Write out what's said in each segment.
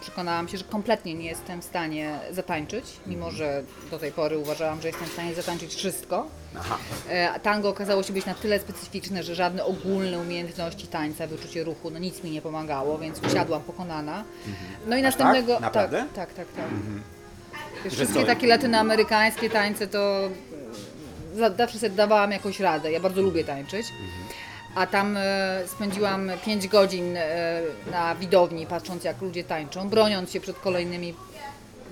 Przekonałam się, że kompletnie nie jestem w stanie zatańczyć, mimo że do tej pory uważałam, że jestem w stanie zatańczyć wszystko. Aha. E, Tango okazało się być na tyle specyficzne, że żadne ogólne umiejętności tańca, wyczucie ruchu, no nic mi nie pomagało, więc usiadłam pokonana. No i następnego. tak? Naprawdę? Tak, tak, tak. tak. Wiesz, Że wszystkie co? takie latynoamerykańskie tańce to za- zawsze sobie dawałam jakąś radę. Ja bardzo lubię tańczyć. A tam e, spędziłam 5 godzin e, na widowni, patrząc jak ludzie tańczą, broniąc się przed kolejnymi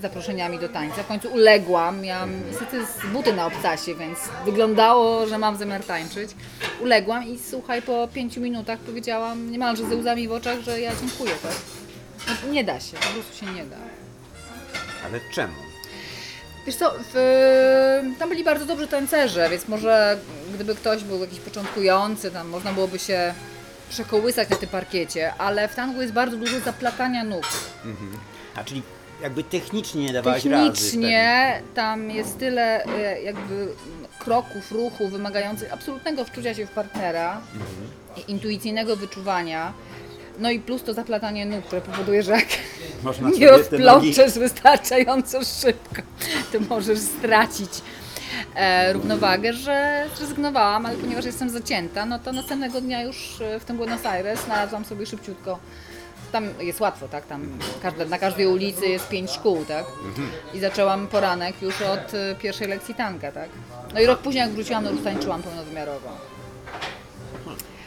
zaproszeniami do tańca. W końcu uległam, miałam niestety buty na obcasie, więc wyglądało, że mam zamiar tańczyć. Uległam i słuchaj, po 5 minutach powiedziałam niemalże ze łzami w oczach, że ja dziękuję, tak? No, nie da się, po prostu się nie da. Ale czemu? Wiesz co, w, tam byli bardzo dobrzy tancerze, więc może gdyby ktoś był jakiś początkujący, tam można byłoby się przekołysać na tym parkiecie, ale w tangu jest bardzo dużo zaplatania nóg. A czyli jakby technicznie nie dawałaś razy. Technicznie tam jest tyle e, jakby kroków, ruchu wymagających absolutnego wczucia się w partnera i intuicyjnego wyczuwania. No i plus to zaplatanie nóg, które powoduje, że jak Można nie rozplączesz wystarczająco szybko, to możesz stracić równowagę, że zrezygnowałam, ale ponieważ jestem zacięta, no to następnego dnia już e, w tym Buenos Aires znalazłam sobie szybciutko. Tam jest łatwo, tak? Tam każda, na każdej ulicy jest pięć szkół, tak? I zaczęłam poranek już od e, pierwszej lekcji tanka, tak? No i rok później jak wróciłam, no już tańczyłam pełnowymiarowo.